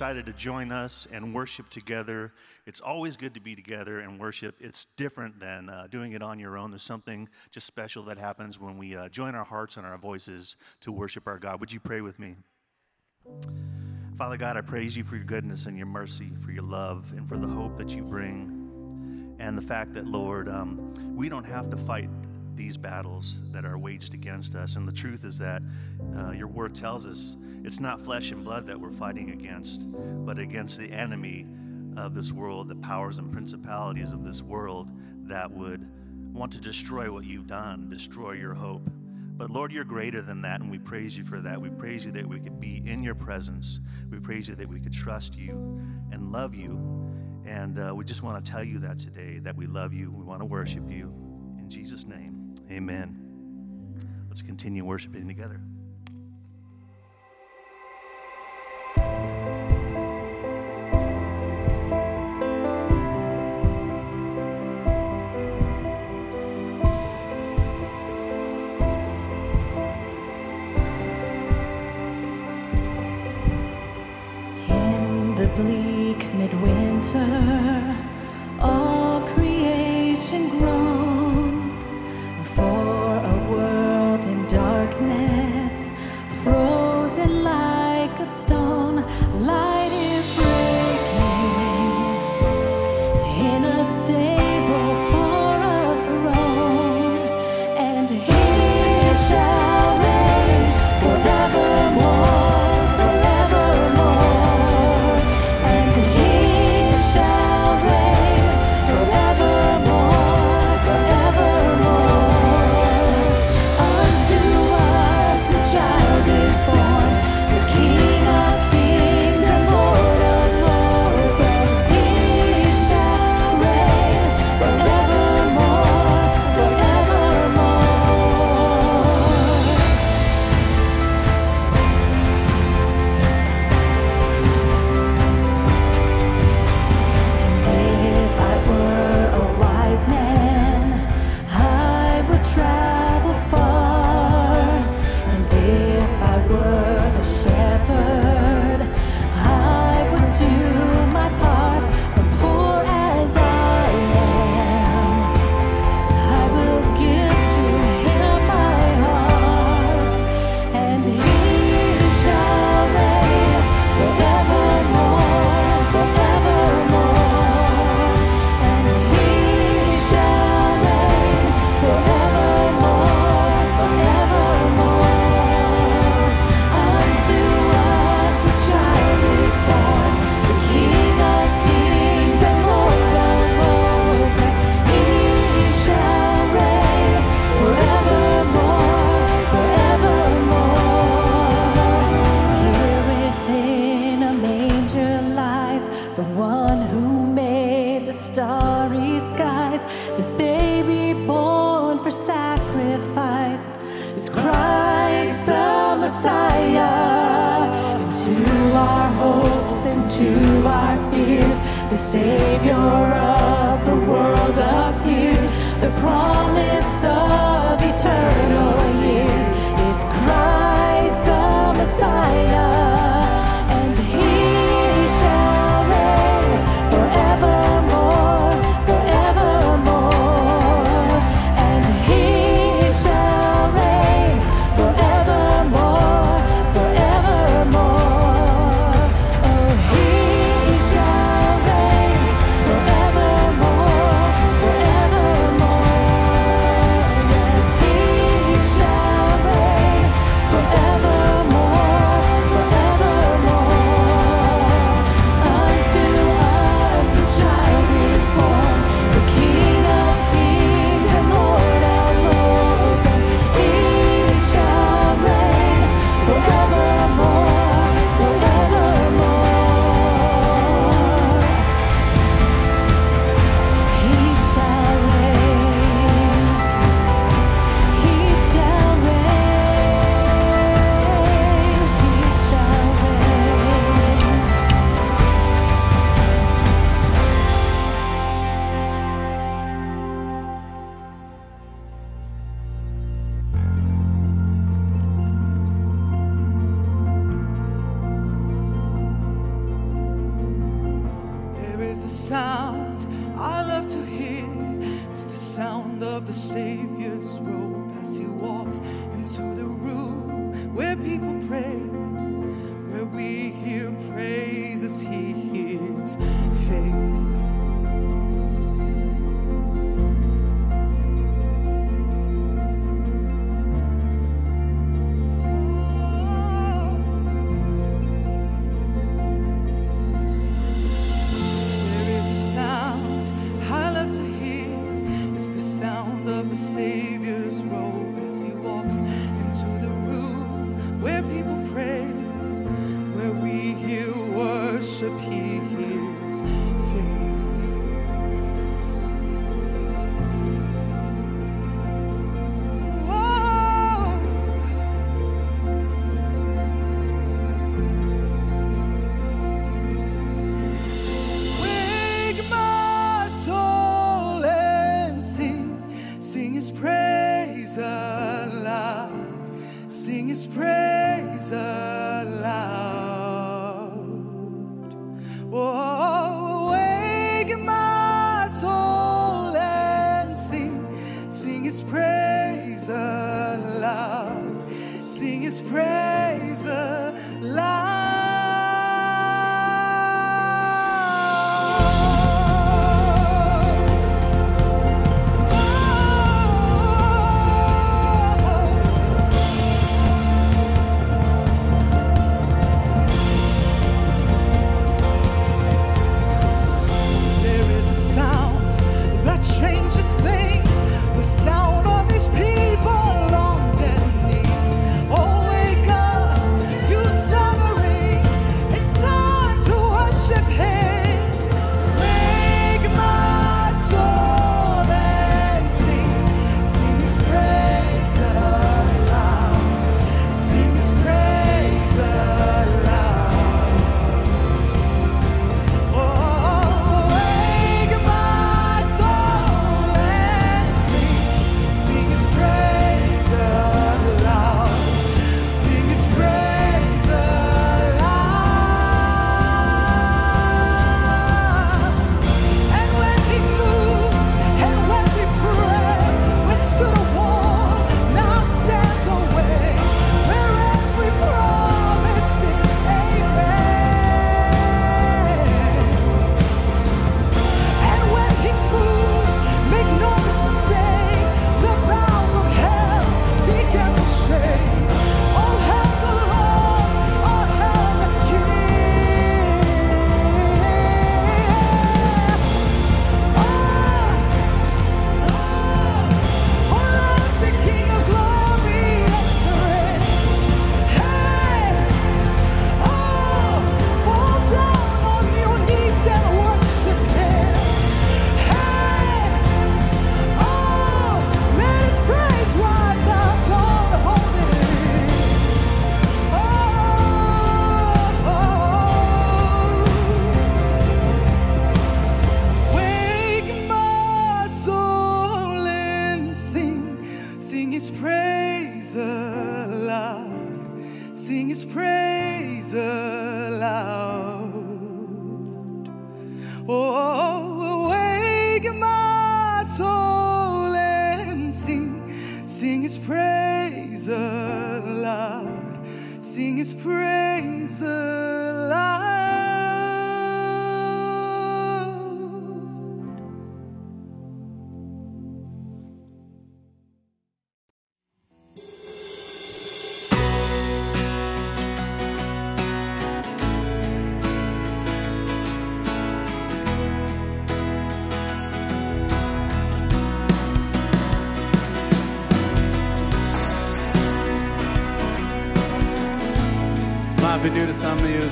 decided to join us and worship together. It's always good to be together and worship. It's different than uh, doing it on your own. There's something just special that happens when we uh, join our hearts and our voices to worship our God. Would you pray with me? Father God, I praise you for your goodness and your mercy, for your love, and for the hope that you bring, and the fact that, Lord, um, we don't have to fight these battles that are waged against us. And the truth is that uh, your word tells us it's not flesh and blood that we're fighting against, but against the enemy of this world, the powers and principalities of this world that would want to destroy what you've done, destroy your hope. But Lord, you're greater than that, and we praise you for that. We praise you that we could be in your presence. We praise you that we could trust you and love you. And uh, we just want to tell you that today, that we love you. We want to worship you. In Jesus' name, amen. Let's continue worshiping together.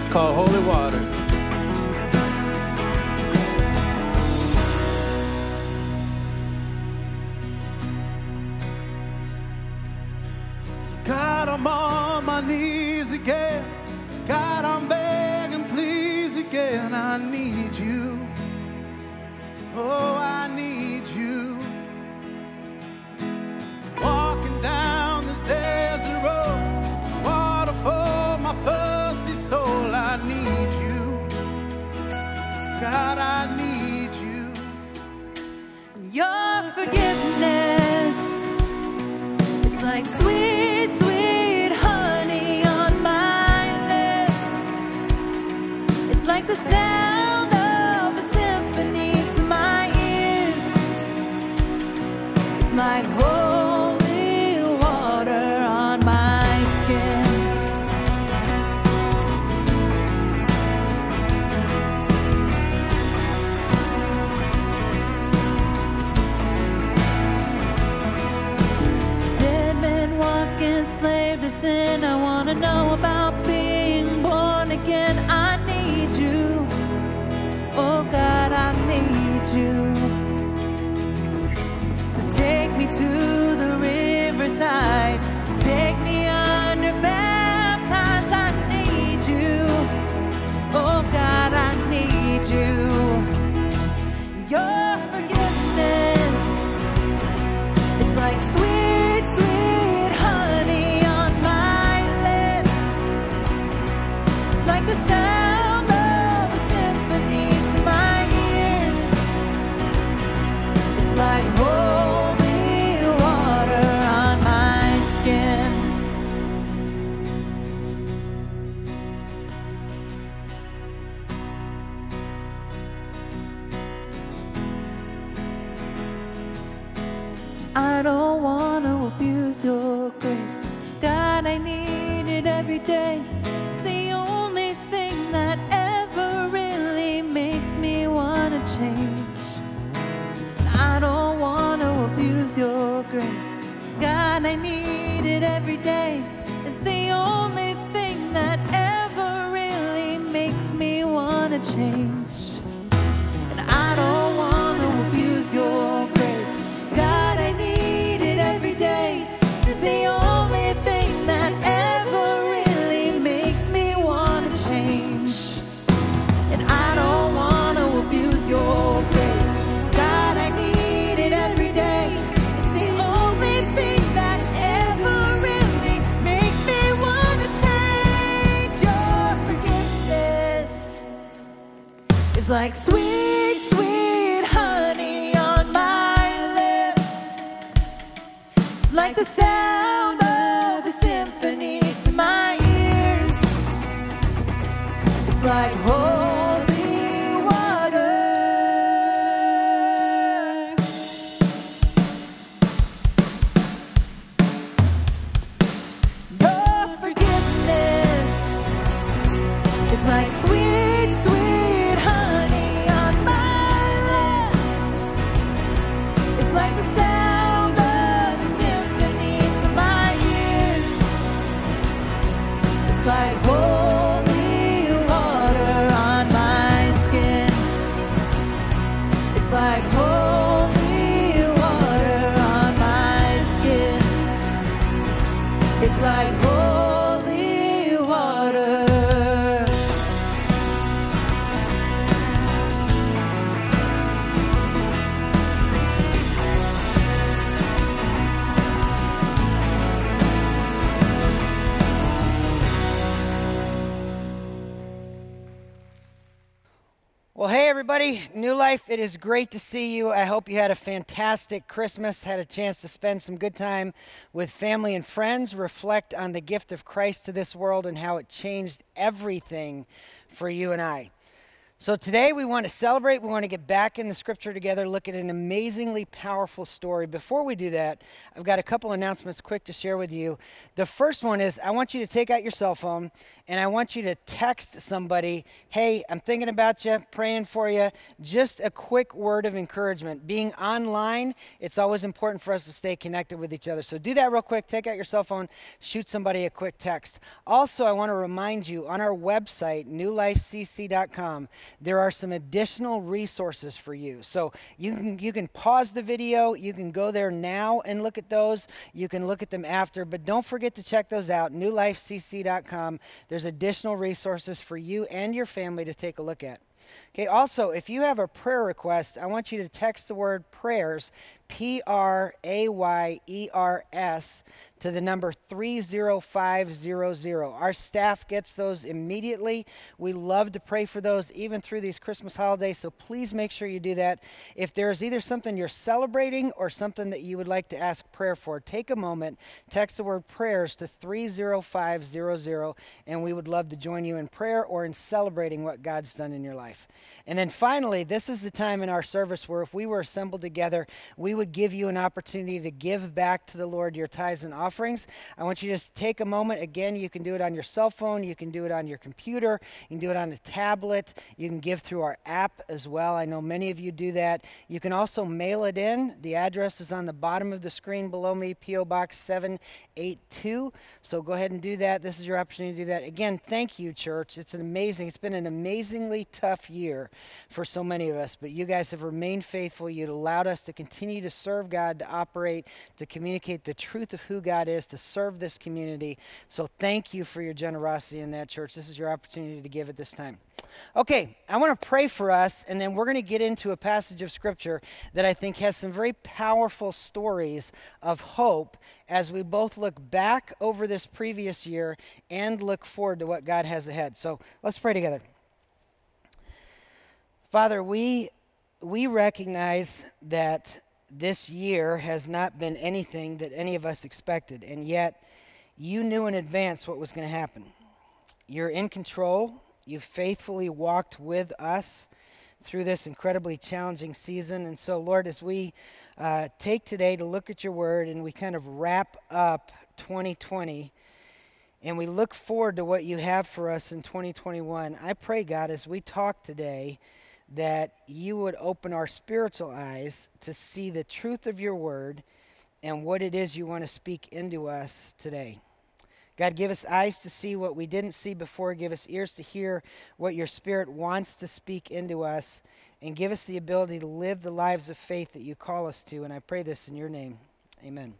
Called Holy Water. It is great to see you. I hope you had a fantastic Christmas, had a chance to spend some good time with family and friends, reflect on the gift of Christ to this world and how it changed everything for you and I. So today we want to celebrate. We want to get back in the scripture together, look at an amazingly powerful story. Before we do that, I've got a couple announcements quick to share with you. The first one is I want you to take out your cell phone and I want you to text somebody, hey, I'm thinking about you, praying for you. Just a quick word of encouragement. Being online, it's always important for us to stay connected with each other. So do that real quick. Take out your cell phone, shoot somebody a quick text. Also, I want to remind you on our website, newlifecc.com, there are some additional resources for you. So you can you can pause the video, you can go there now and look at those. You can look at them after, but don't forget to check those out. newlifecc.com. There's additional resources for you and your family to take a look at. Okay, also, if you have a prayer request, I want you to text the word prayers, P R A Y E R S, to the number 30500. Our staff gets those immediately. We love to pray for those even through these Christmas holidays, so please make sure you do that. If there is either something you're celebrating or something that you would like to ask prayer for, take a moment, text the word prayers to 30500, and we would love to join you in prayer or in celebrating what God's done in your life. And then finally, this is the time in our service where if we were assembled together, we would give you an opportunity to give back to the Lord your tithes and offerings. I want you to just take a moment. Again, you can do it on your cell phone, you can do it on your computer, you can do it on a tablet, you can give through our app as well. I know many of you do that. You can also mail it in. The address is on the bottom of the screen below me, P.O. Box 782. So go ahead and do that. This is your opportunity to do that. Again, thank you, church. It's an amazing, it's been an amazingly tough year for so many of us, but you guys have remained faithful. You've allowed us to continue to serve God, to operate, to communicate the truth of who God is, to serve this community. So thank you for your generosity in that, church. This is your opportunity to give at this time. Okay, I want to pray for us, and then we're going to get into a passage of Scripture that I think has some very powerful stories of hope as we both look back over this previous year and look forward to what God has ahead. So let's pray together. Father, we, we recognize that this year has not been anything that any of us expected, and yet you knew in advance what was going to happen. You're in control. You faithfully walked with us through this incredibly challenging season. And so, Lord, as we uh, take today to look at your word and we kind of wrap up 2020 and we look forward to what you have for us in 2021, I pray, God, as we talk today, that you would open our spiritual eyes to see the truth of your word and what it is you want to speak into us today. God, give us eyes to see what we didn't see before. Give us ears to hear what your Spirit wants to speak into us. And give us the ability to live the lives of faith that you call us to. And I pray this in your name. Amen.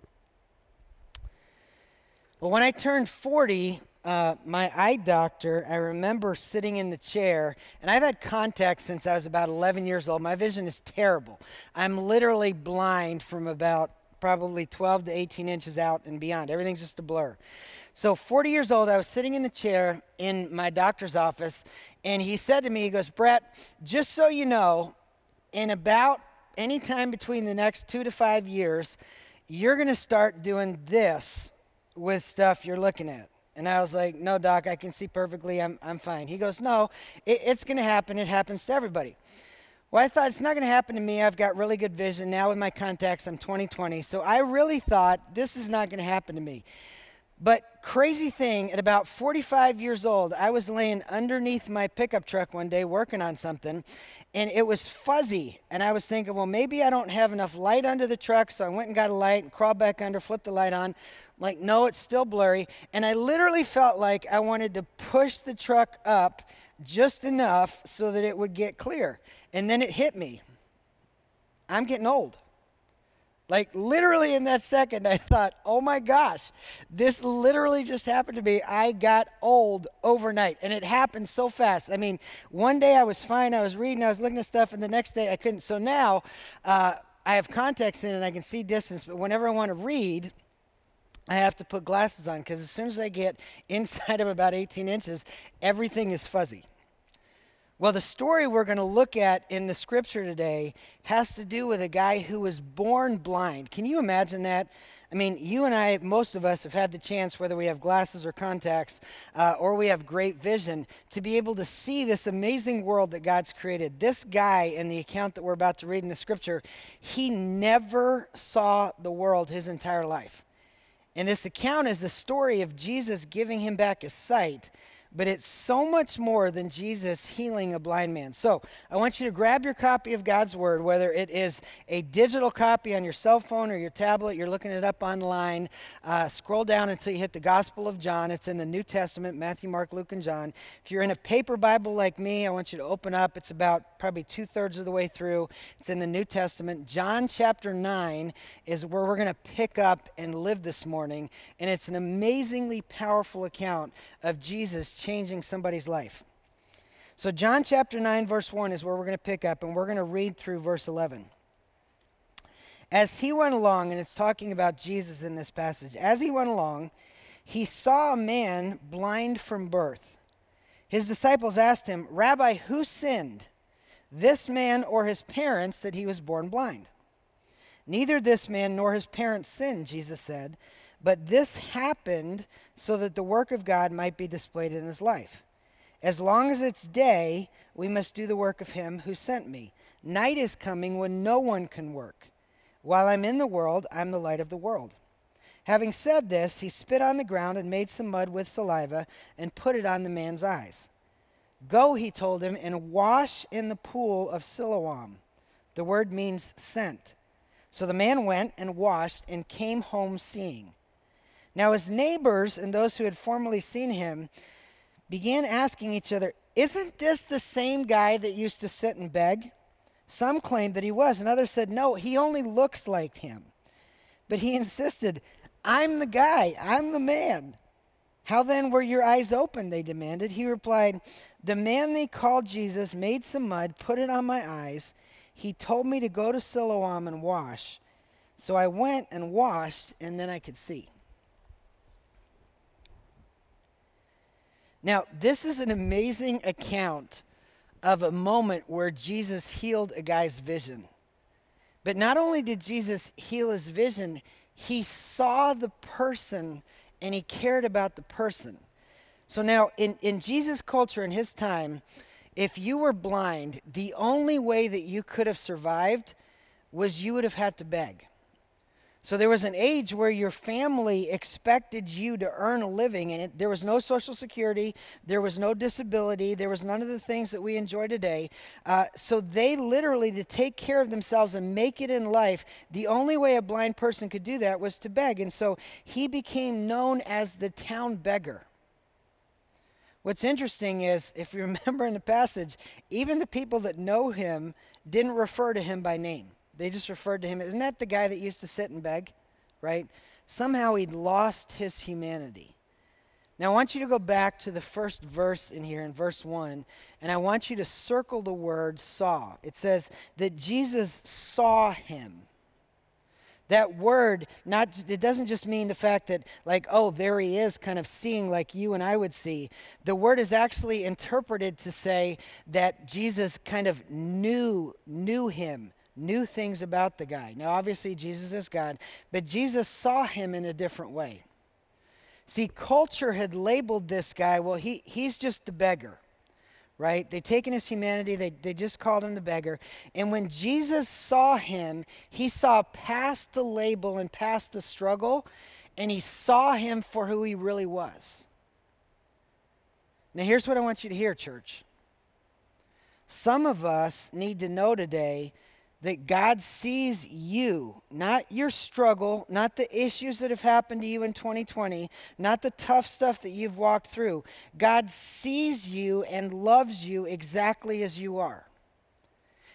Well, when I turned 40, uh, my eye doctor, I remember sitting in the chair, and I've had contacts since I was about 11 years old. My vision is terrible. I'm literally blind from about probably 12 to 18 inches out and beyond. Everything's just a blur. So, 40 years old, I was sitting in the chair in my doctor's office, and he said to me, He goes, Brett, just so you know, in about any time between the next two to five years, you're going to start doing this with stuff you're looking at. And I was like, No, doc, I can see perfectly. I'm, I'm fine. He goes, No, it, it's going to happen. It happens to everybody. Well, I thought it's not going to happen to me. I've got really good vision. Now with my contacts, I'm 20/20. So I really thought this is not going to happen to me. But crazy thing, at about 45 years old, I was laying underneath my pickup truck one day working on something, and it was fuzzy. And I was thinking, well, maybe I don't have enough light under the truck, so I went and got a light and crawled back under, flipped the light on. Like, no, it's still blurry. And I literally felt like I wanted to push the truck up just enough so that it would get clear. And then it hit me. I'm getting old. Like literally in that second, I thought, oh my gosh, this literally just happened to me. I got old overnight, and it happened so fast. I mean, one day I was fine, I was reading, I was looking at stuff, and the next day I couldn't. So now uh, I have contacts in and I can see distance, but whenever I want to read, I have to put glasses on because as soon as I get inside of about 18 inches, everything is fuzzy. Well, the story we're going to look at in the scripture today has to do with a guy who was born blind. Can you imagine that? I mean, you and I, most of us, have had the chance, whether we have glasses or contacts, uh, or we have great vision, to be able to see this amazing world that God's created. This guy, in the account that we're about to read in the scripture, he never saw the world his entire life. And this account is the story of Jesus giving him back his sight, but it's so much more than Jesus healing a blind man. So I want you to grab your copy of God's Word, whether it is a digital copy on your cell phone or your tablet, you're looking it up online. Uh, scroll down until you hit the Gospel of John. It's in the New Testament Matthew, Mark, Luke, and John. If you're in a paper Bible like me, I want you to open up. It's about probably two thirds of the way through. It's in the New Testament. John chapter 9 is where we're going to pick up and live this morning. And it's an amazingly powerful account of Jesus changing somebody's life. So, John chapter 9, verse 1 is where we're going to pick up, and we're going to read through verse 11. As he went along, and it's talking about Jesus in this passage, as he went along, he saw a man blind from birth. His disciples asked him, Rabbi, who sinned, this man or his parents, that he was born blind? Neither this man nor his parents sinned, Jesus said, but this happened so that the work of God might be displayed in his life. As long as it's day, we must do the work of him who sent me. Night is coming when no one can work. While I'm in the world, I'm the light of the world. Having said this, he spit on the ground and made some mud with saliva and put it on the man's eyes. Go, he told him, and wash in the pool of Siloam. The word means sent. So the man went and washed and came home seeing. Now his neighbors and those who had formerly seen him began asking each other, Isn't this the same guy that used to sit and beg? Some claimed that he was, and others said, No, he only looks like him. But he insisted, I'm the guy, I'm the man. How then were your eyes open? They demanded. He replied, The man they called Jesus made some mud, put it on my eyes. He told me to go to Siloam and wash. So I went and washed, and then I could see. Now, this is an amazing account of a moment where Jesus healed a guy's vision. But not only did Jesus heal his vision, he saw the person and he cared about the person. So now, in, in Jesus' culture, in his time, if you were blind, the only way that you could have survived was you would have had to beg. So there was an age where your family expected you to earn a living, and it, there was no social security, there was no disability, there was none of the things that we enjoy today. Uh, so they literally, to take care of themselves and make it in life, the only way a blind person could do that was to beg. And so he became known as the town beggar. What's interesting is, if you remember in the passage, even the people that know him didn't refer to him by name. They just referred to him. Isn't that the guy that used to sit and beg? Right? Somehow he'd lost his humanity. Now I want you to go back to the first verse in here, in verse 1, and I want you to circle the word saw. It says that Jesus saw him. That word, not it doesn't just mean the fact that, like, oh, there he is, kind of seeing like you and I would see. The word is actually interpreted to say that Jesus kind of knew knew him, knew things about the guy. Now, obviously, Jesus is God, but Jesus saw him in a different way. See, culture had labeled this guy, well, he, he's just the beggar, right? They'd taken his humanity, they, they just called him the beggar. And when Jesus saw him, he saw past the label and past the struggle, and he saw him for who he really was. Now, here's what I want you to hear, church. Some of us need to know today that God sees you, not your struggle, not the issues that have happened to you in 2020, not the tough stuff that you've walked through. God sees you and loves you exactly as you are.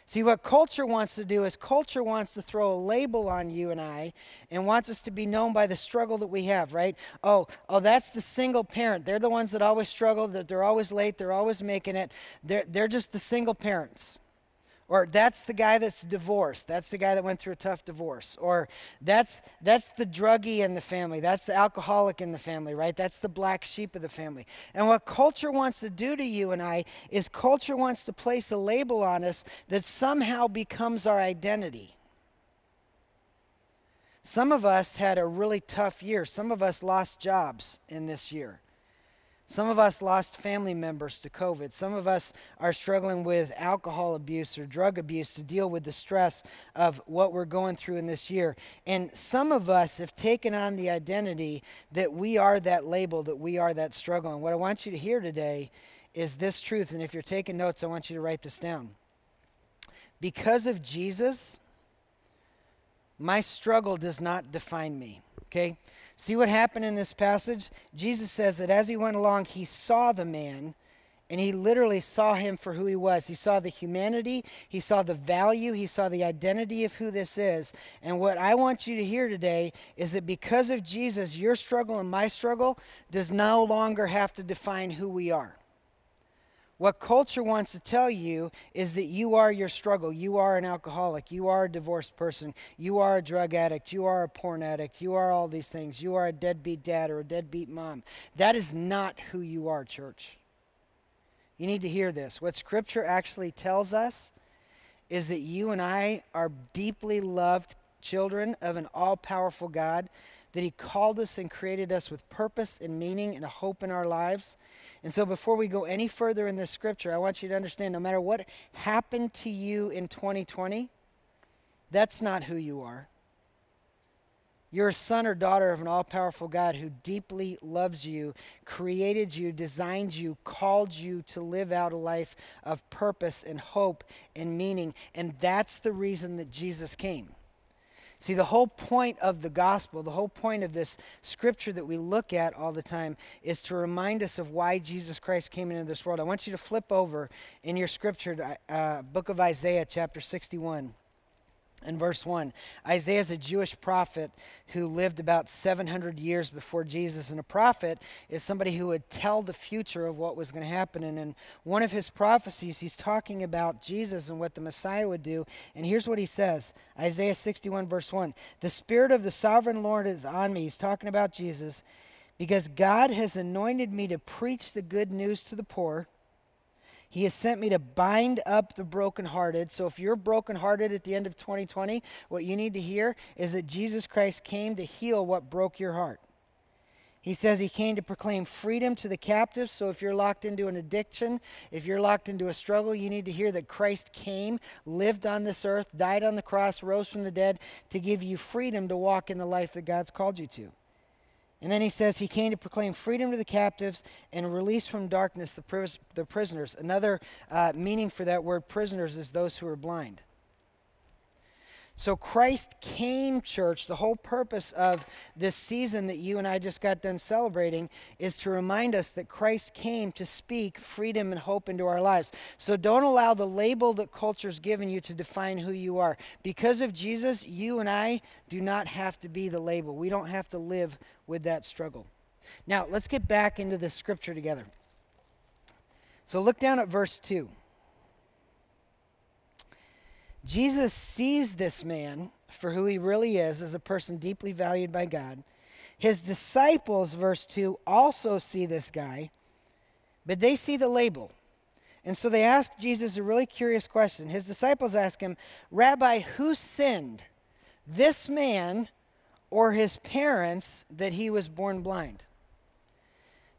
See, what culture wants to do is culture wants to throw a label on you and I and wants us to be known by the struggle that we have, right? Oh, oh, that's the single parent. They're the ones that always struggle, that they're always late, they're always making it. They're, they're just the single parents. Or that's the guy that's divorced. That's the guy that went through a tough divorce. Or that's that's the druggie in the family. That's the alcoholic in the family, right? That's the black sheep of the family. And what culture wants to do to you and I is culture wants to place a label on us that somehow becomes our identity. Some of us had a really tough year. Some of us lost jobs in this year. Some of us lost family members to COVID. Some of us are struggling with alcohol abuse or drug abuse to deal with the stress of what we're going through in this year. And some of us have taken on the identity that we are that label, that we are that struggle. And what I want you to hear today is this truth. And if you're taking notes, I want you to write this down. Because of Jesus, my struggle does not define me. Okay? See what happened in this passage? Jesus says that as he went along, he saw the man and he literally saw him for who he was. He saw the humanity, he saw the value, he saw the identity of who this is. And what I want you to hear today is that because of Jesus, your struggle and my struggle does no longer have to define who we are. What culture wants to tell you is that you are your struggle. You are an alcoholic. You are a divorced person. You are a drug addict. You are a porn addict. You are all these things. You are a deadbeat dad or a deadbeat mom. That is not who you are, church. You need to hear this. What Scripture actually tells us is that you and I are deeply loved children of an all powerful God, that He called us and created us with purpose and meaning and a hope in our lives. And so, before we go any further in this scripture, I want you to understand no matter what happened to you in 2020, that's not who you are. You're a son or daughter of an all powerful God who deeply loves you, created you, designed you, called you to live out a life of purpose and hope and meaning. And that's the reason that Jesus came. See, the whole point of the gospel, the whole point of this scripture that we look at all the time is to remind us of why Jesus Christ came into this world. I want you to flip over in your scripture uh, book of Isaiah, chapter 61 and verse 1. Isaiah is a Jewish prophet who lived about 700 years before Jesus. And a prophet is somebody who would tell the future of what was going to happen. And in one of his prophecies, he's talking about Jesus and what the Messiah would do. And here's what he says Isaiah 61, verse 1. The Spirit of the sovereign Lord is on me. He's talking about Jesus because God has anointed me to preach the good news to the poor. He has sent me to bind up the brokenhearted. So if you're brokenhearted at the end of 2020, what you need to hear is that Jesus Christ came to heal what broke your heart. He says he came to proclaim freedom to the captives. So if you're locked into an addiction, if you're locked into a struggle, you need to hear that Christ came, lived on this earth, died on the cross, rose from the dead to give you freedom to walk in the life that God's called you to. And then he says he came to proclaim freedom to the captives and release from darkness the, the prisoners. Another uh, meaning for that word prisoners is those who are blind. So Christ came, church. The whole purpose of this season that you and I just got done celebrating is to remind us that Christ came to speak freedom and hope into our lives. So don't allow the label that culture's given you to define who you are. Because of Jesus, you and I do not have to be the label. We don't have to live with that struggle. Now, let's get back into the scripture together. So look down at verse 2. Jesus sees this man for who he really is as a person deeply valued by God. His disciples, verse 2, also see this guy, but they see the label. And so they ask Jesus a really curious question. His disciples ask him, Rabbi, who sinned, this man or his parents, that he was born blind?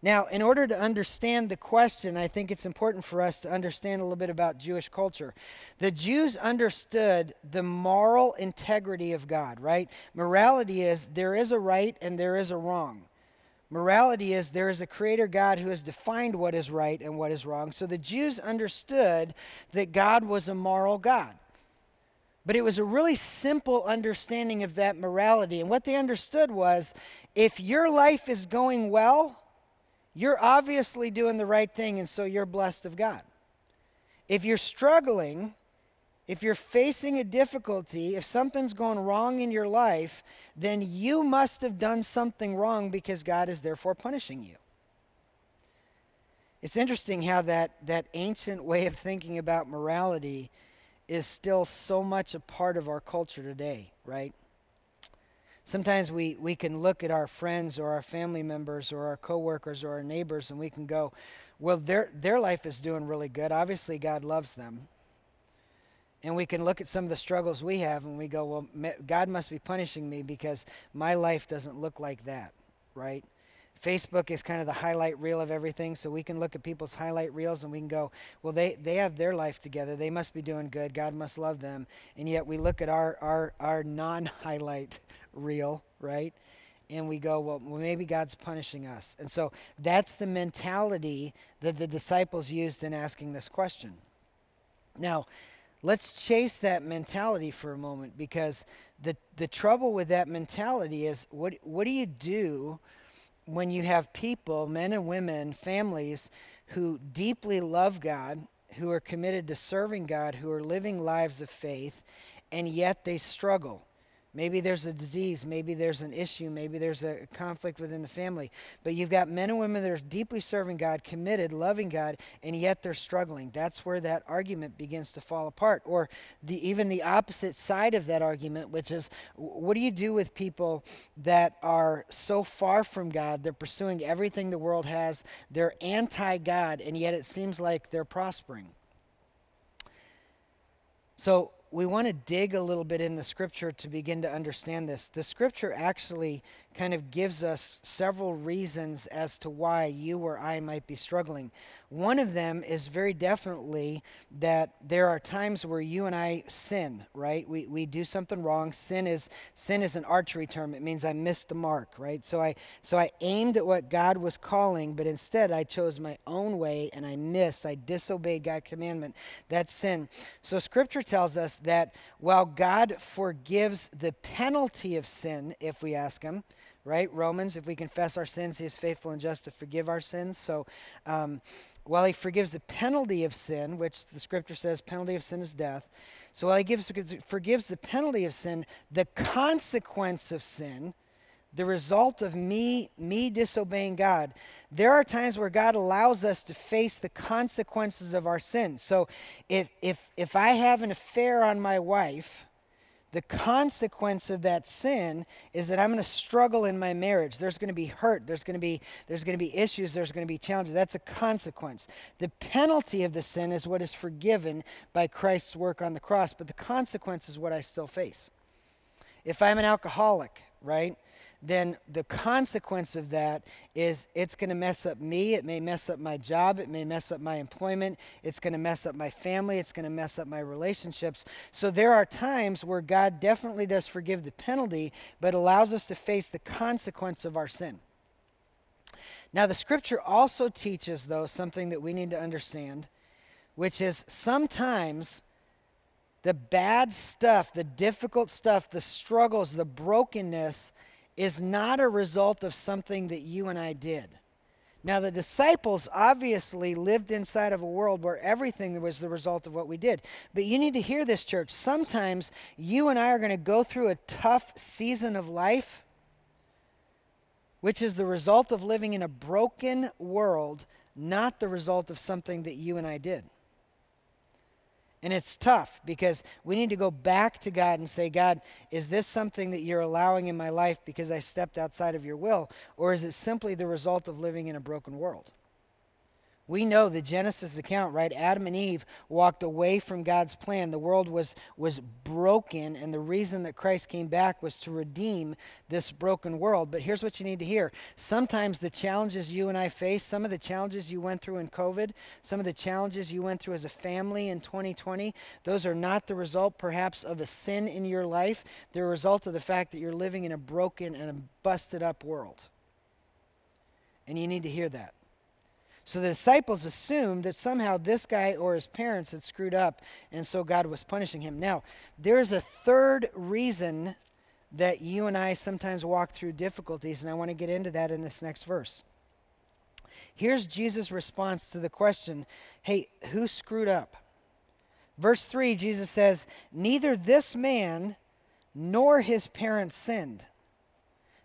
Now, in order to understand the question, I think it's important for us to understand a little bit about Jewish culture. The Jews understood the moral integrity of God, right? Morality is there is a right and there is a wrong. Morality is there is a creator God who has defined what is right and what is wrong. So the Jews understood that God was a moral God. But it was a really simple understanding of that morality. And what they understood was if your life is going well, you're obviously doing the right thing, and so you're blessed of God. If you're struggling, if you're facing a difficulty, if something's going wrong in your life, then you must have done something wrong because God is therefore punishing you. It's interesting how that, that ancient way of thinking about morality is still so much a part of our culture today, right? Sometimes we, we can look at our friends or our family members or our coworkers or our neighbors and we can go, well, their, their life is doing really good. Obviously, God loves them. And we can look at some of the struggles we have and we go, well, God must be punishing me because my life doesn't look like that, right? Facebook is kind of the highlight reel of everything, so we can look at people's highlight reels and we can go, well, they, they have their life together. They must be doing good. God must love them. And yet we look at our, our, our non highlight reel, right? And we go, well, maybe God's punishing us. And so that's the mentality that the disciples used in asking this question. Now, let's chase that mentality for a moment because the, the trouble with that mentality is what, what do you do when you have people, men and women, families who deeply love God, who are committed to serving God, who are living lives of faith, and yet they struggle? Maybe there's a disease, maybe there's an issue, maybe there's a conflict within the family. But you've got men and women that are deeply serving God, committed, loving God, and yet they're struggling. That's where that argument begins to fall apart. Or the, even the opposite side of that argument, which is what do you do with people that are so far from God? They're pursuing everything the world has, they're anti God, and yet it seems like they're prospering. So we want to dig a little bit in the scripture to begin to understand this. The scripture actually kind of gives us several reasons as to why you or I might be struggling. One of them is very definitely that there are times where you and I sin, right? We, we do something wrong. Sin is sin is an archery term. It means I missed the mark, right? So I so I aimed at what God was calling, but instead I chose my own way and I missed. I disobeyed God's commandment. That's sin. So scripture tells us that while God forgives the penalty of sin if we ask him, right? Romans, if we confess our sins, he is faithful and just to forgive our sins. So um, while he forgives the penalty of sin, which the scripture says penalty of sin is death, so while he gives, forgives the penalty of sin, the consequence of sin, the result of me me disobeying God, there are times where God allows us to face the consequences of our sin. So if if if I have an affair on my wife, the consequence of that sin is that I'm going to struggle in my marriage. There's going to be hurt. There's going to be there's going to be issues. There's going to be challenges. That's a consequence. The penalty of the sin is what is forgiven by Christ's work on the cross, but the consequence is what I still face. If I'm an alcoholic, right? Then the consequence of that is it's going to mess up me. It may mess up my job. It may mess up my employment. It's going to mess up my family. It's going to mess up my relationships. So there are times where God definitely does forgive the penalty, but allows us to face the consequence of our sin. Now, the scripture also teaches, though, something that we need to understand, which is sometimes the bad stuff, the difficult stuff, the struggles, the brokenness is not a result of something that you and I did. Now, the disciples obviously lived inside of a world where everything was the result of what we did. But you need to hear this, church. Sometimes you and I are going to go through a tough season of life, which is the result of living in a broken world, not the result of something that you and I did. And it's tough because we need to go back to God and say, God, is this something that you're allowing in my life because I stepped outside of your will? Or is it simply the result of living in a broken world? We know the Genesis account, right? Adam and Eve walked away from God's plan. The world was, was broken, and the reason that Christ came back was to redeem this broken world. But here's what you need to hear. Sometimes the challenges you and I face, some of the challenges you went through in COVID, some of the challenges you went through as a family in 2020, those are not the result, perhaps, of a sin in your life. They're a result of the fact that you're living in a broken and a busted up world. And you need to hear that. So the disciples assumed that somehow this guy or his parents had screwed up, and so God was punishing him. Now, there's a third reason that you and I sometimes walk through difficulties, and I want to get into that in this next verse. Here's Jesus' response to the question hey, who screwed up? Verse 3, Jesus says, Neither this man nor his parents sinned,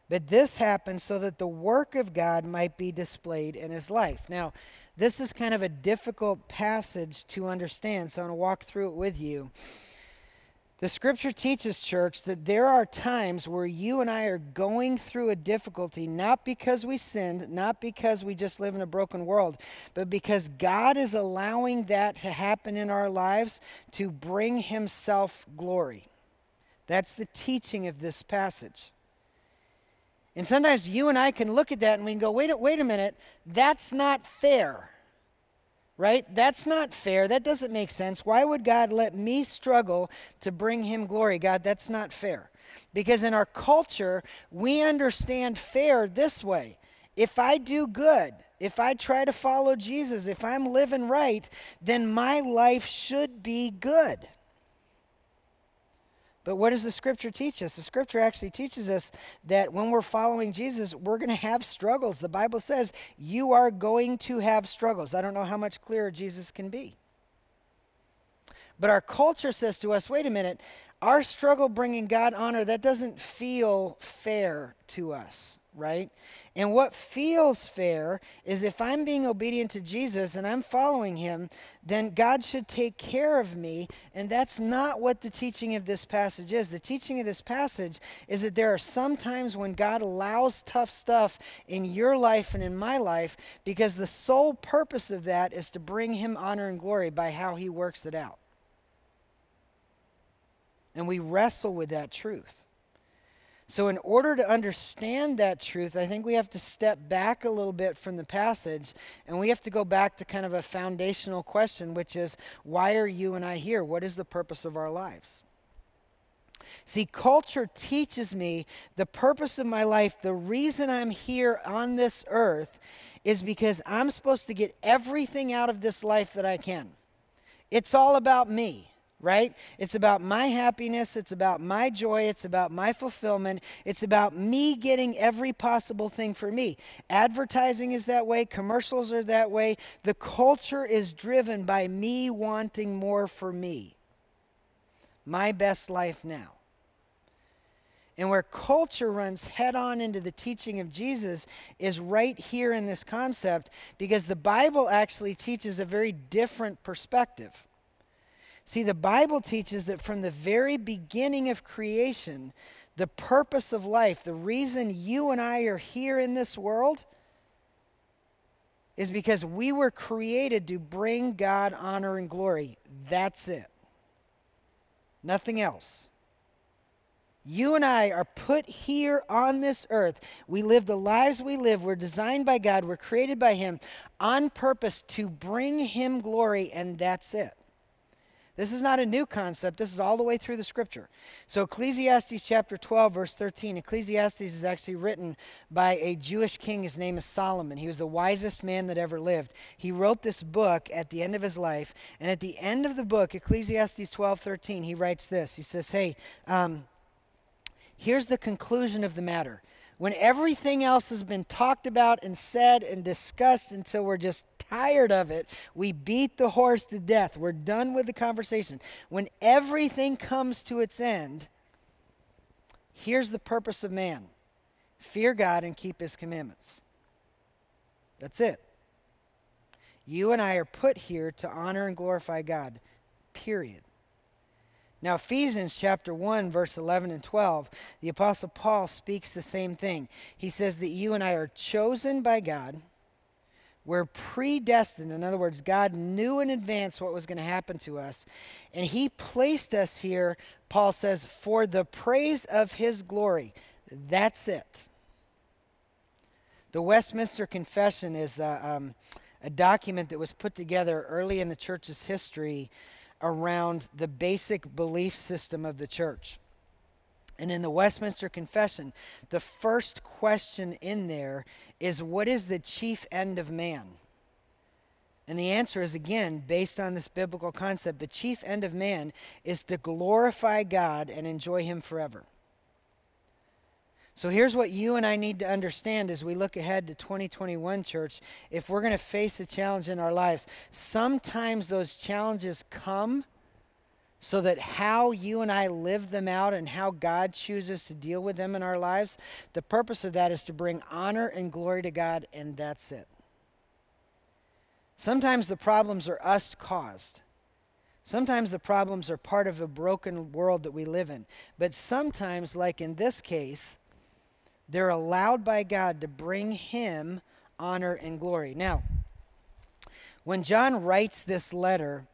But this happened so that the work of God might be displayed in his life. Now, this is kind of a difficult passage to understand, so I'm going to walk through it with you. The scripture teaches, church, that there are times where you and I are going through a difficulty, not because we sinned, not because we just live in a broken world, but because God is allowing that to happen in our lives to bring Himself glory. That's the teaching of this passage. And sometimes you and I can look at that and we can go, wait, a- wait a minute, that's not fair. Right? That's not fair. That doesn't make sense. Why would God let me struggle to bring him glory? God, that's not fair. Because in our culture, we understand fair this way. If I do good, if I try to follow Jesus, if I'm living right, then my life should be good. But what does the scripture teach us? The scripture actually teaches us that when we're following Jesus, we're going to have struggles. The Bible says you are going to have struggles. I don't know how much clearer Jesus can be. But our culture says to us wait a minute, our struggle bringing God honor, that doesn't feel fair to us, right? And what feels fair is if I'm being obedient to Jesus and I'm following him, then God should take care of me. And that's not what the teaching of this passage is. The teaching of this passage is that there are some times when God allows tough stuff in your life and in my life because the sole purpose of that is to bring him honor and glory by how he works it out. And we wrestle with that truth. So, in order to understand that truth, I think we have to step back a little bit from the passage and we have to go back to kind of a foundational question, which is why are you and I here? What is the purpose of our lives? See, culture teaches me the purpose of my life, the reason I'm here on this earth is because I'm supposed to get everything out of this life that I can. It's all about me right? It's about my happiness. It's about my joy. It's about my fulfillment. It's about me getting every possible thing for me. Advertising is that way. Commercials are that way. The culture is driven by me wanting more for me. My best life now. And where culture runs head on into the teaching of Jesus is right here in this concept because the Bible actually teaches a very different perspective. See, the Bible teaches that from the very beginning of creation, the purpose of life, the reason you and I are here in this world, is because we were created to bring God honor and glory. That's it. Nothing else. You and I are put here on this earth. We live the lives we live. We're designed by God. We're created by Him on purpose to bring Him glory, and that's it. This is not a new concept. This is all the way through the scripture. So, Ecclesiastes chapter 12, verse 13. Ecclesiastes is actually written by a Jewish king. His name is Solomon. He was the wisest man that ever lived. He wrote this book at the end of his life. And at the end of the book, Ecclesiastes 12, 13, he writes this. He says, Hey, um, here's the conclusion of the matter. When everything else has been talked about and said and discussed until we're just tired of it, we beat the horse to death. We're done with the conversation. When everything comes to its end, here's the purpose of man fear God and keep his commandments. That's it. You and I are put here to honor and glorify God, period. Now, Ephesians chapter 1, verse 11 and 12, the Apostle Paul speaks the same thing. He says that you and I are chosen by God. We're predestined. In other words, God knew in advance what was going to happen to us. And He placed us here, Paul says, for the praise of His glory. That's it. The Westminster Confession is uh, um, a document that was put together early in the church's history around the basic belief system of the church. And in the Westminster Confession, the first question in there is what is the chief end of man? And the answer is again based on this biblical concept the chief end of man is to glorify God and enjoy Him forever. So here's what you and I need to understand as we look ahead to 2021, church. If we're going to face a challenge in our lives, sometimes those challenges come so that how you and I live them out and how God chooses to deal with them in our lives, the purpose of that is to bring honor and glory to God, and that's it. Sometimes the problems are us caused. Sometimes the problems are part of a broken world that we live in. But sometimes, like in this case, they're allowed by God to bring Him honor and glory. Now, when John writes this letter,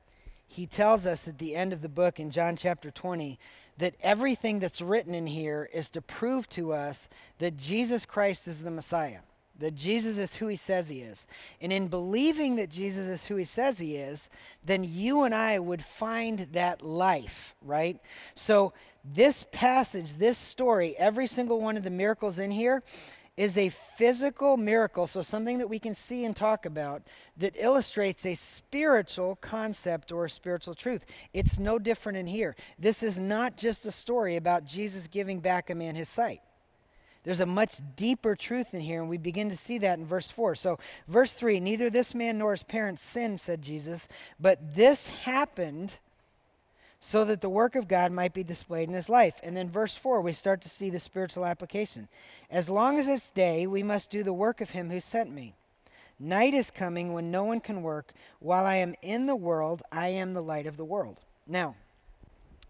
he tells us at the end of the book in John chapter 20 that everything that's written in here is to prove to us that Jesus Christ is the Messiah, that Jesus is who he says he is. And in believing that Jesus is who he says he is, then you and I would find that life, right? So, this passage, this story, every single one of the miracles in here is a physical miracle, so something that we can see and talk about that illustrates a spiritual concept or a spiritual truth. It's no different in here. This is not just a story about Jesus giving back a man his sight. There's a much deeper truth in here, and we begin to see that in verse 4. So, verse 3 Neither this man nor his parents sinned, said Jesus, but this happened so that the work of God might be displayed in his life. And then verse 4, we start to see the spiritual application. As long as it's day, we must do the work of him who sent me. Night is coming when no one can work. While I am in the world, I am the light of the world. Now,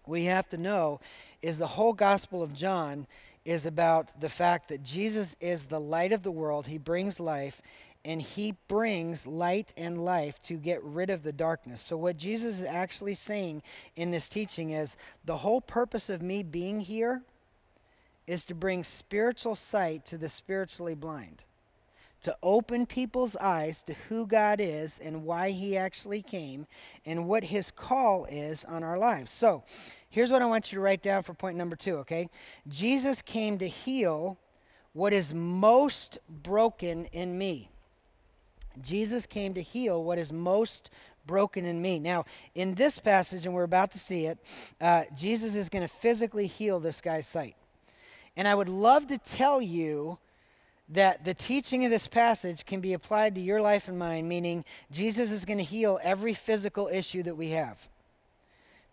we have to know is the whole Gospel of John is about the fact that Jesus is the light of the world. He brings life, and he brings light and life to get rid of the darkness. So, what Jesus is actually saying in this teaching is the whole purpose of me being here is to bring spiritual sight to the spiritually blind, to open people's eyes to who God is and why he actually came and what his call is on our lives. So, here's what I want you to write down for point number two, okay? Jesus came to heal what is most broken in me. Jesus came to heal what is most broken in me. Now, in this passage, and we're about to see it, uh, Jesus is going to physically heal this guy's sight. And I would love to tell you that the teaching of this passage can be applied to your life and mine, meaning Jesus is going to heal every physical issue that we have.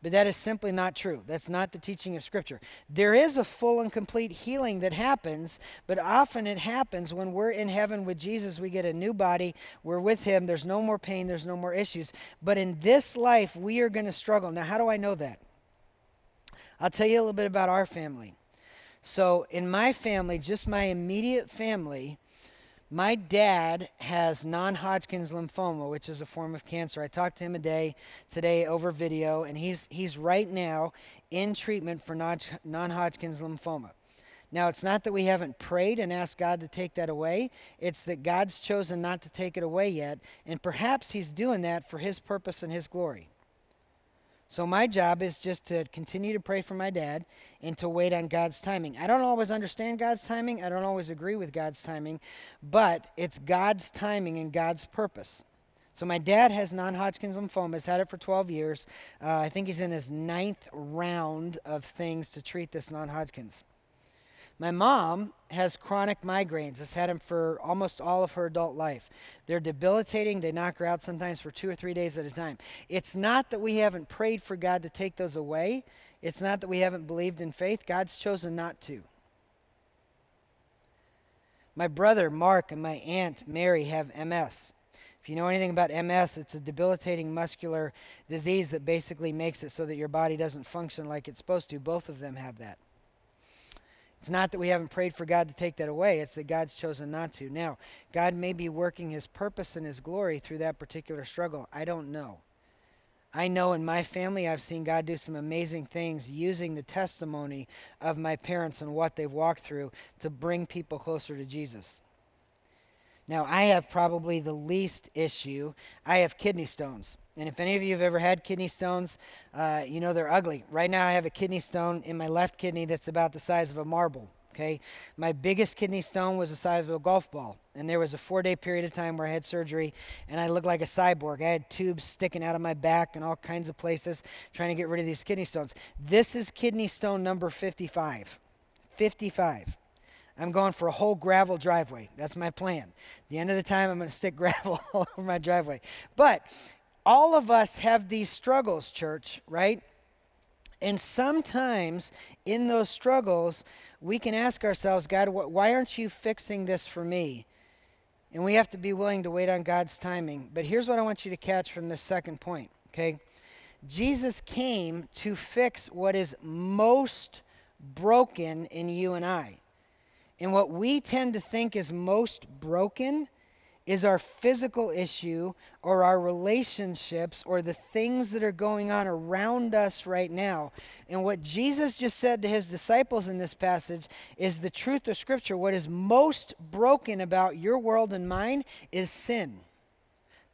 But that is simply not true. That's not the teaching of Scripture. There is a full and complete healing that happens, but often it happens when we're in heaven with Jesus. We get a new body, we're with Him, there's no more pain, there's no more issues. But in this life, we are going to struggle. Now, how do I know that? I'll tell you a little bit about our family. So, in my family, just my immediate family, my dad has non-Hodgkin's lymphoma, which is a form of cancer. I talked to him a day today over video, and he's he's right now in treatment for non- non-Hodgkin's lymphoma. Now, it's not that we haven't prayed and asked God to take that away. It's that God's chosen not to take it away yet, and perhaps He's doing that for His purpose and His glory. So, my job is just to continue to pray for my dad and to wait on God's timing. I don't always understand God's timing, I don't always agree with God's timing, but it's God's timing and God's purpose. So, my dad has non Hodgkin's lymphoma, He's had it for 12 years. Uh, I think he's in his ninth round of things to treat this non Hodgkin's. My mom has chronic migraines, has had them for almost all of her adult life. They're debilitating, they knock her out sometimes for two or three days at a time. It's not that we haven't prayed for God to take those away, it's not that we haven't believed in faith. God's chosen not to. My brother Mark and my aunt Mary have MS. If you know anything about MS, it's a debilitating muscular disease that basically makes it so that your body doesn't function like it's supposed to. Both of them have that. It's not that we haven't prayed for God to take that away, it's that God's chosen not to. Now, God may be working his purpose and his glory through that particular struggle. I don't know. I know in my family I've seen God do some amazing things using the testimony of my parents and what they've walked through to bring people closer to Jesus. Now, I have probably the least issue. I have kidney stones. And if any of you have ever had kidney stones, uh, you know they're ugly. Right now, I have a kidney stone in my left kidney that's about the size of a marble. Okay, my biggest kidney stone was the size of a golf ball, and there was a four-day period of time where I had surgery, and I looked like a cyborg. I had tubes sticking out of my back and all kinds of places trying to get rid of these kidney stones. This is kidney stone number 55. 55. I'm going for a whole gravel driveway. That's my plan. At the end of the time, I'm going to stick gravel all over my driveway. But all of us have these struggles, church, right? And sometimes in those struggles, we can ask ourselves, God, wh- why aren't you fixing this for me? And we have to be willing to wait on God's timing. But here's what I want you to catch from this second point, okay? Jesus came to fix what is most broken in you and I. And what we tend to think is most broken is our physical issue or our relationships or the things that are going on around us right now. And what Jesus just said to his disciples in this passage is the truth of Scripture. What is most broken about your world and mine is sin.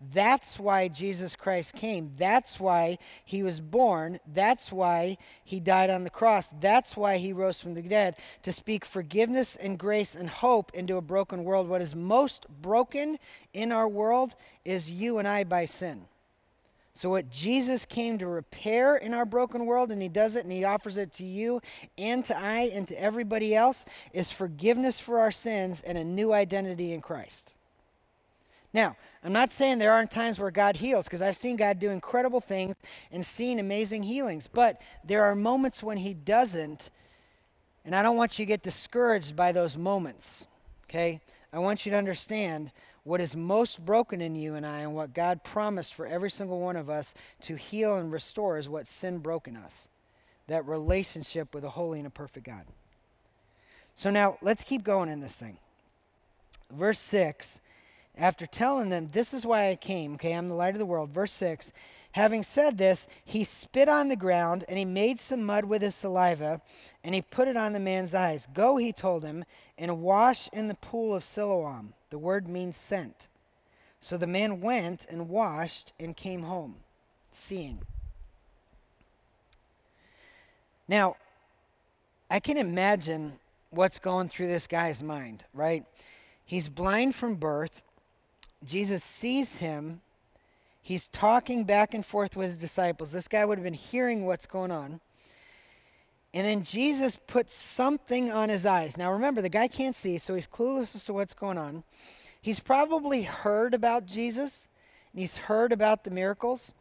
That's why Jesus Christ came. That's why he was born. That's why he died on the cross. That's why he rose from the dead to speak forgiveness and grace and hope into a broken world. What is most broken in our world is you and I by sin. So, what Jesus came to repair in our broken world, and He does it and He offers it to you and to I and to everybody else, is forgiveness for our sins and a new identity in Christ. Now, I'm not saying there aren't times where God heals, because I've seen God do incredible things and seen amazing healings, but there are moments when He doesn't, and I don't want you to get discouraged by those moments, okay? I want you to understand what is most broken in you and I, and what God promised for every single one of us to heal and restore is what sin broke in us that relationship with a holy and a perfect God. So now let's keep going in this thing. Verse 6 after telling them, This is why I came, okay, I'm the light of the world. Verse 6 Having said this, he spit on the ground and he made some mud with his saliva and he put it on the man's eyes. Go, he told him, and wash in the pool of Siloam. The word means sent. So the man went and washed and came home, seeing. Now, I can imagine what's going through this guy's mind, right? He's blind from birth. Jesus sees him. He's talking back and forth with his disciples. This guy would have been hearing what's going on. And then Jesus puts something on his eyes. Now remember, the guy can't see, so he's clueless as to what's going on. He's probably heard about Jesus, and he's heard about the miracles.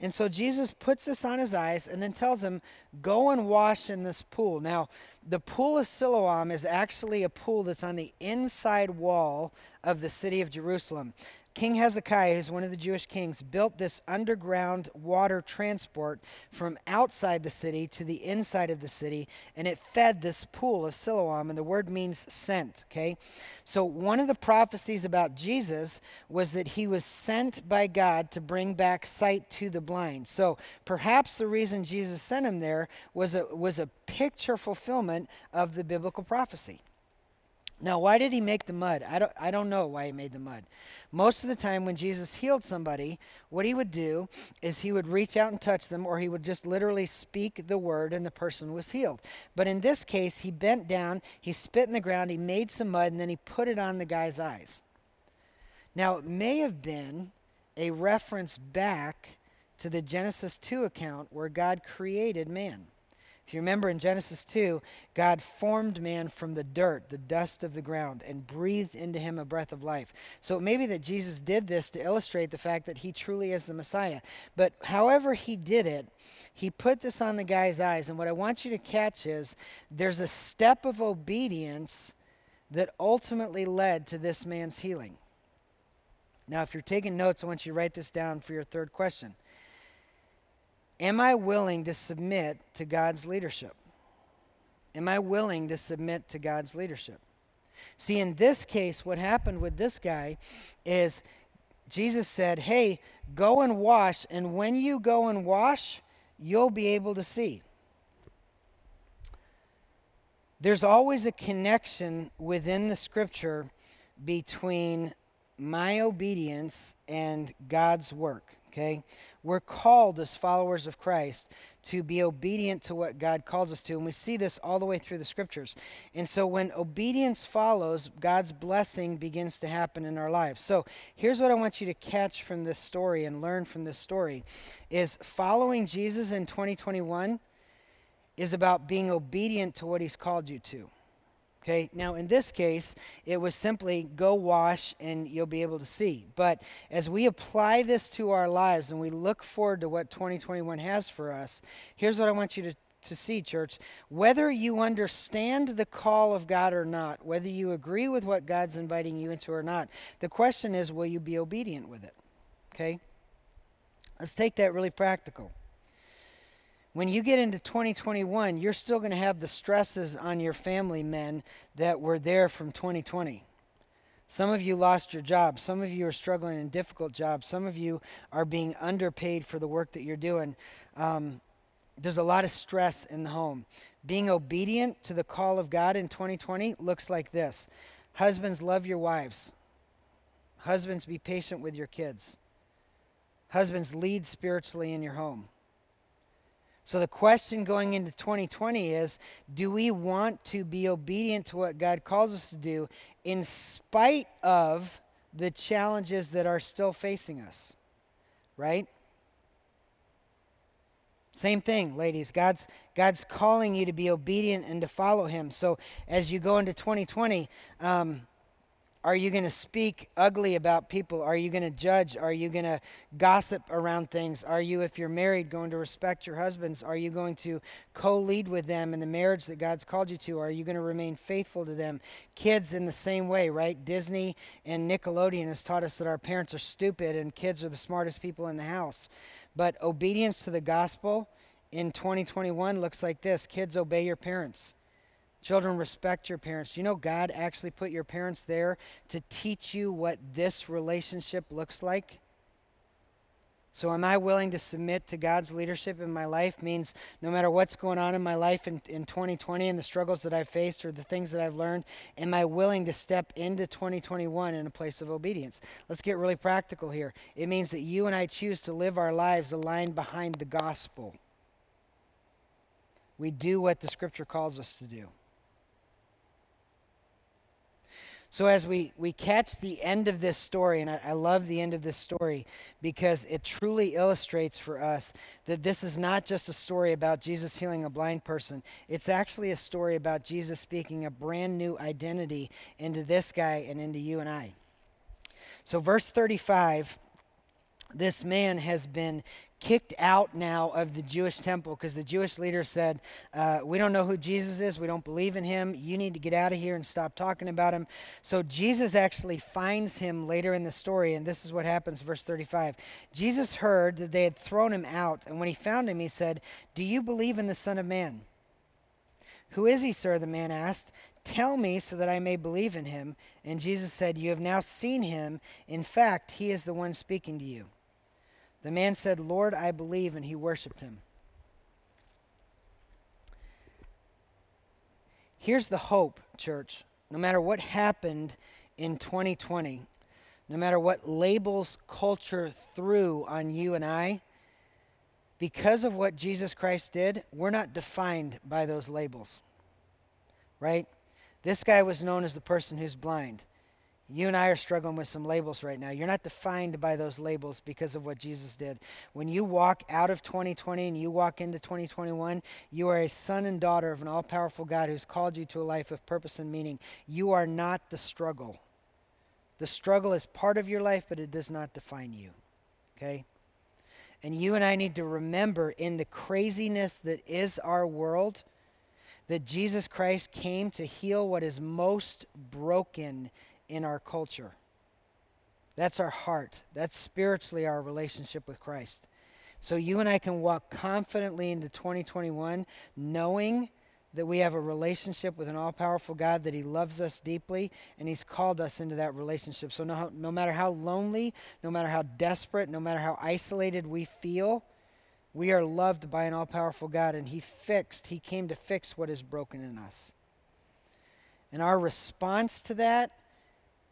And so Jesus puts this on his eyes and then tells him, Go and wash in this pool. Now, the pool of Siloam is actually a pool that's on the inside wall of the city of Jerusalem. King Hezekiah, who's one of the Jewish kings, built this underground water transport from outside the city to the inside of the city, and it fed this pool of Siloam, and the word means sent, okay? So, one of the prophecies about Jesus was that he was sent by God to bring back sight to the blind. So, perhaps the reason Jesus sent him there was a, was a picture fulfillment of the biblical prophecy. Now, why did he make the mud? I don't, I don't know why he made the mud. Most of the time, when Jesus healed somebody, what he would do is he would reach out and touch them, or he would just literally speak the word and the person was healed. But in this case, he bent down, he spit in the ground, he made some mud, and then he put it on the guy's eyes. Now, it may have been a reference back to the Genesis 2 account where God created man. If you remember in Genesis 2, God formed man from the dirt, the dust of the ground, and breathed into him a breath of life. So it may be that Jesus did this to illustrate the fact that he truly is the Messiah. But however he did it, he put this on the guy's eyes. And what I want you to catch is there's a step of obedience that ultimately led to this man's healing. Now, if you're taking notes, I want you to write this down for your third question. Am I willing to submit to God's leadership? Am I willing to submit to God's leadership? See, in this case, what happened with this guy is Jesus said, Hey, go and wash, and when you go and wash, you'll be able to see. There's always a connection within the scripture between my obedience and God's work, okay? We're called as followers of Christ to be obedient to what God calls us to. And we see this all the way through the scriptures. And so when obedience follows, God's blessing begins to happen in our lives. So here's what I want you to catch from this story and learn from this story is following Jesus in 2021 is about being obedient to what he's called you to. Okay, now in this case, it was simply go wash and you'll be able to see. But as we apply this to our lives and we look forward to what 2021 has for us, here's what I want you to to see, church. Whether you understand the call of God or not, whether you agree with what God's inviting you into or not, the question is will you be obedient with it? Okay? Let's take that really practical. When you get into 2021, you're still going to have the stresses on your family men that were there from 2020. Some of you lost your jobs. Some of you are struggling in difficult jobs. Some of you are being underpaid for the work that you're doing. Um, there's a lot of stress in the home. Being obedient to the call of God in 2020 looks like this Husbands, love your wives. Husbands, be patient with your kids. Husbands, lead spiritually in your home. So the question going into 2020 is do we want to be obedient to what God calls us to do in spite of the challenges that are still facing us? Right? Same thing, ladies. God's God's calling you to be obedient and to follow Him. So as you go into 2020, um, are you going to speak ugly about people? Are you going to judge? Are you going to gossip around things? Are you, if you're married, going to respect your husbands? Are you going to co lead with them in the marriage that God's called you to? Are you going to remain faithful to them? Kids, in the same way, right? Disney and Nickelodeon has taught us that our parents are stupid and kids are the smartest people in the house. But obedience to the gospel in 2021 looks like this kids, obey your parents. Children, respect your parents. You know, God actually put your parents there to teach you what this relationship looks like. So, am I willing to submit to God's leadership in my life? Means no matter what's going on in my life in, in 2020 and the struggles that I've faced or the things that I've learned, am I willing to step into 2021 in a place of obedience? Let's get really practical here. It means that you and I choose to live our lives aligned behind the gospel. We do what the scripture calls us to do. So, as we, we catch the end of this story, and I, I, love the end of this story because it truly illustrates for us that this is not just a story about Jesus healing a blind person, it's actually a story about Jesus speaking a brand new identity into this guy and into you and I. So, verse 35 this man has been kicked out now of the Jewish temple because the Jewish leader said, uh, We don't know who Jesus is. We don't believe in him. You need to get out of here and stop talking about him. So Jesus actually finds him later in the story, and this is what happens, verse 35. Jesus heard that they had thrown him out, and when he found him, he said, Do you believe in the Son of Man? Who is he, sir? The man asked. Tell me so that I may believe in him. And Jesus said, You have now seen him. In fact, he is the one speaking to you. The man said, Lord, I believe, and he worshiped him. Here's the hope, church. No matter what happened in 2020, no matter what labels culture threw on you and I, because of what Jesus Christ did, we're not defined by those labels. Right? This guy was known as the person who's blind. You and I are struggling with some labels right now. You're not defined by those labels because of what Jesus did. When you walk out of 2020 and you walk into 2021, you are a son and daughter of an all powerful God who's called you to a life of purpose and meaning. You are not the struggle. The struggle is part of your life, but it does not define you. Okay? And you and I need to remember in the craziness that is our world that Jesus Christ came to heal what is most broken in our culture. That's our heart. That's spiritually our relationship with Christ. So you and I can walk confidently into 2021 knowing that we have a relationship with an all powerful God, that He loves us deeply, and He's called us into that relationship. So no, no matter how lonely, no matter how desperate, no matter how isolated we feel, we are loved by an all powerful God, and He fixed, He came to fix what is broken in us. And our response to that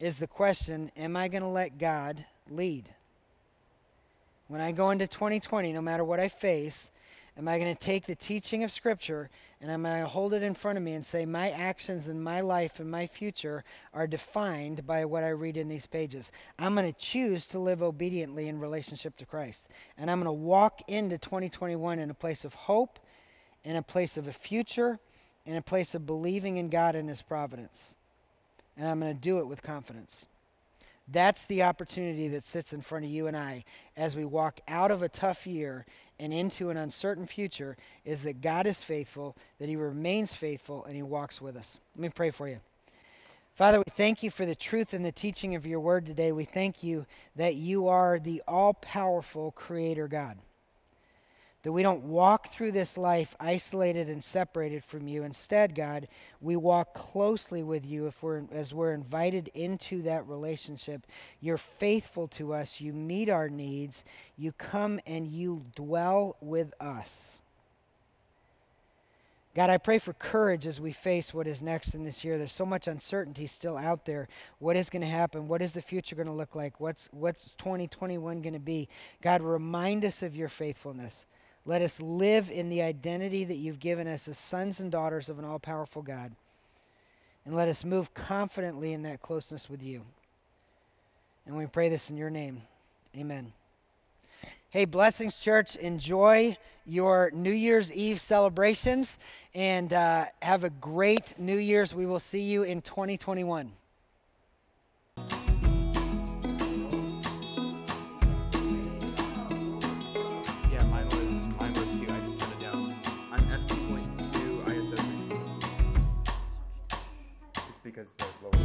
is the question Am I going to let God lead? When I go into 2020, no matter what I face, am I going to take the teaching of Scripture and am I'm going to hold it in front of me and say, My actions and my life and my future are defined by what I read in these pages? I'm going to choose to live obediently in relationship to Christ. And I'm going to walk into 2021 in a place of hope, in a place of a future, in a place of believing in God and His providence and I'm going to do it with confidence. That's the opportunity that sits in front of you and I as we walk out of a tough year and into an uncertain future is that God is faithful, that He remains faithful, and He walks with us. Let me pray for you. Father, we thank you for the truth and the teaching of your word today. We thank you that you are the all powerful Creator God. That we don't walk through this life isolated and separated from you. Instead, God, we walk closely with you if we're, as we're invited into that relationship. You're faithful to us. You meet our needs. You come and you dwell with us. God, I pray for courage as we face what is next in this year. There's so much uncertainty still out there. What is going to happen? What is the future going to look like? What's, what's 2021 going to be? God, remind us of your faithfulness. Let us live in the identity that you've given us as sons and daughters of an all powerful God. And let us move confidently in that closeness with you. And we pray this in your name. Amen. Hey, Blessings Church, enjoy your New Year's Eve celebrations and uh, have a great New Year's. We will see you in 2021. because the lower.